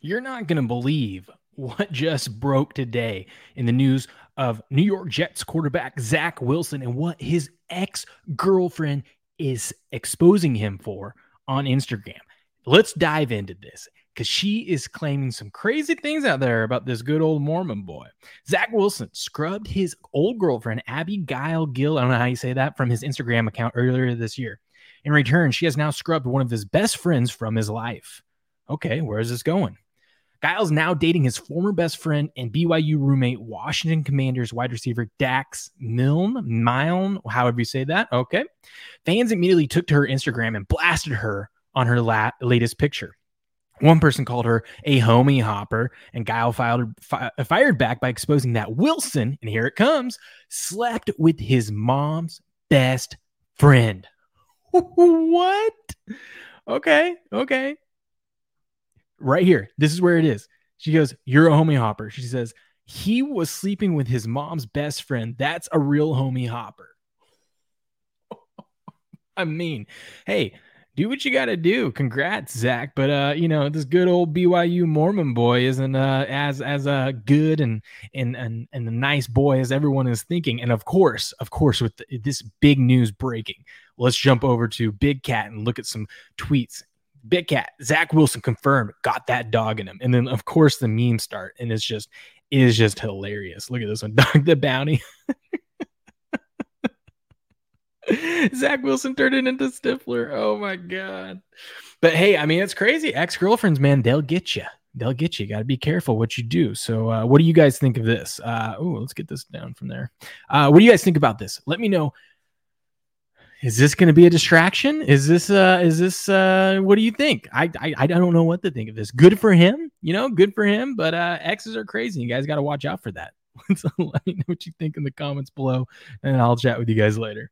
You're not going to believe what just broke today in the news of New York Jets quarterback Zach Wilson and what his ex girlfriend is exposing him for on Instagram. Let's dive into this because she is claiming some crazy things out there about this good old Mormon boy. Zach Wilson scrubbed his old girlfriend, Abigail Gill, I don't know how you say that, from his Instagram account earlier this year. In return, she has now scrubbed one of his best friends from his life. Okay, where is this going? Gile's now dating his former best friend and BYU roommate, Washington Commanders wide receiver Dax Milne, Milne, however you say that. Okay. Fans immediately took to her Instagram and blasted her on her la- latest picture. One person called her a homie hopper, and Gile filed, fi- fired back by exposing that Wilson, and here it comes, slept with his mom's best friend. what? Okay, okay. Right here. This is where it is. She goes, You're a homie hopper. She says, He was sleeping with his mom's best friend. That's a real homie hopper. I mean, hey, do what you got to do. Congrats, Zach. But uh, you know, this good old BYU Mormon boy isn't uh as as uh good and and and and a nice boy as everyone is thinking. And of course, of course, with the, this big news breaking, let's jump over to Big Cat and look at some tweets. Big Cat, Zach Wilson confirmed, got that dog in him. And then of course the memes start, and it's just it is just hilarious. Look at this one, Dog the Bounty. Zach Wilson turned it into Stifler. Oh my god! But hey, I mean, it's crazy. Ex girlfriends, man, they'll get you. They'll get you. Got to be careful what you do. So, uh, what do you guys think of this? Uh, oh, let's get this down from there. Uh, what do you guys think about this? Let me know. Is this going to be a distraction? Is this uh is this uh what do you think? I, I I don't know what to think of this. Good for him, you know, good for him, but uh exes are crazy. You guys got to watch out for that. so let me know what you think in the comments below and I'll chat with you guys later.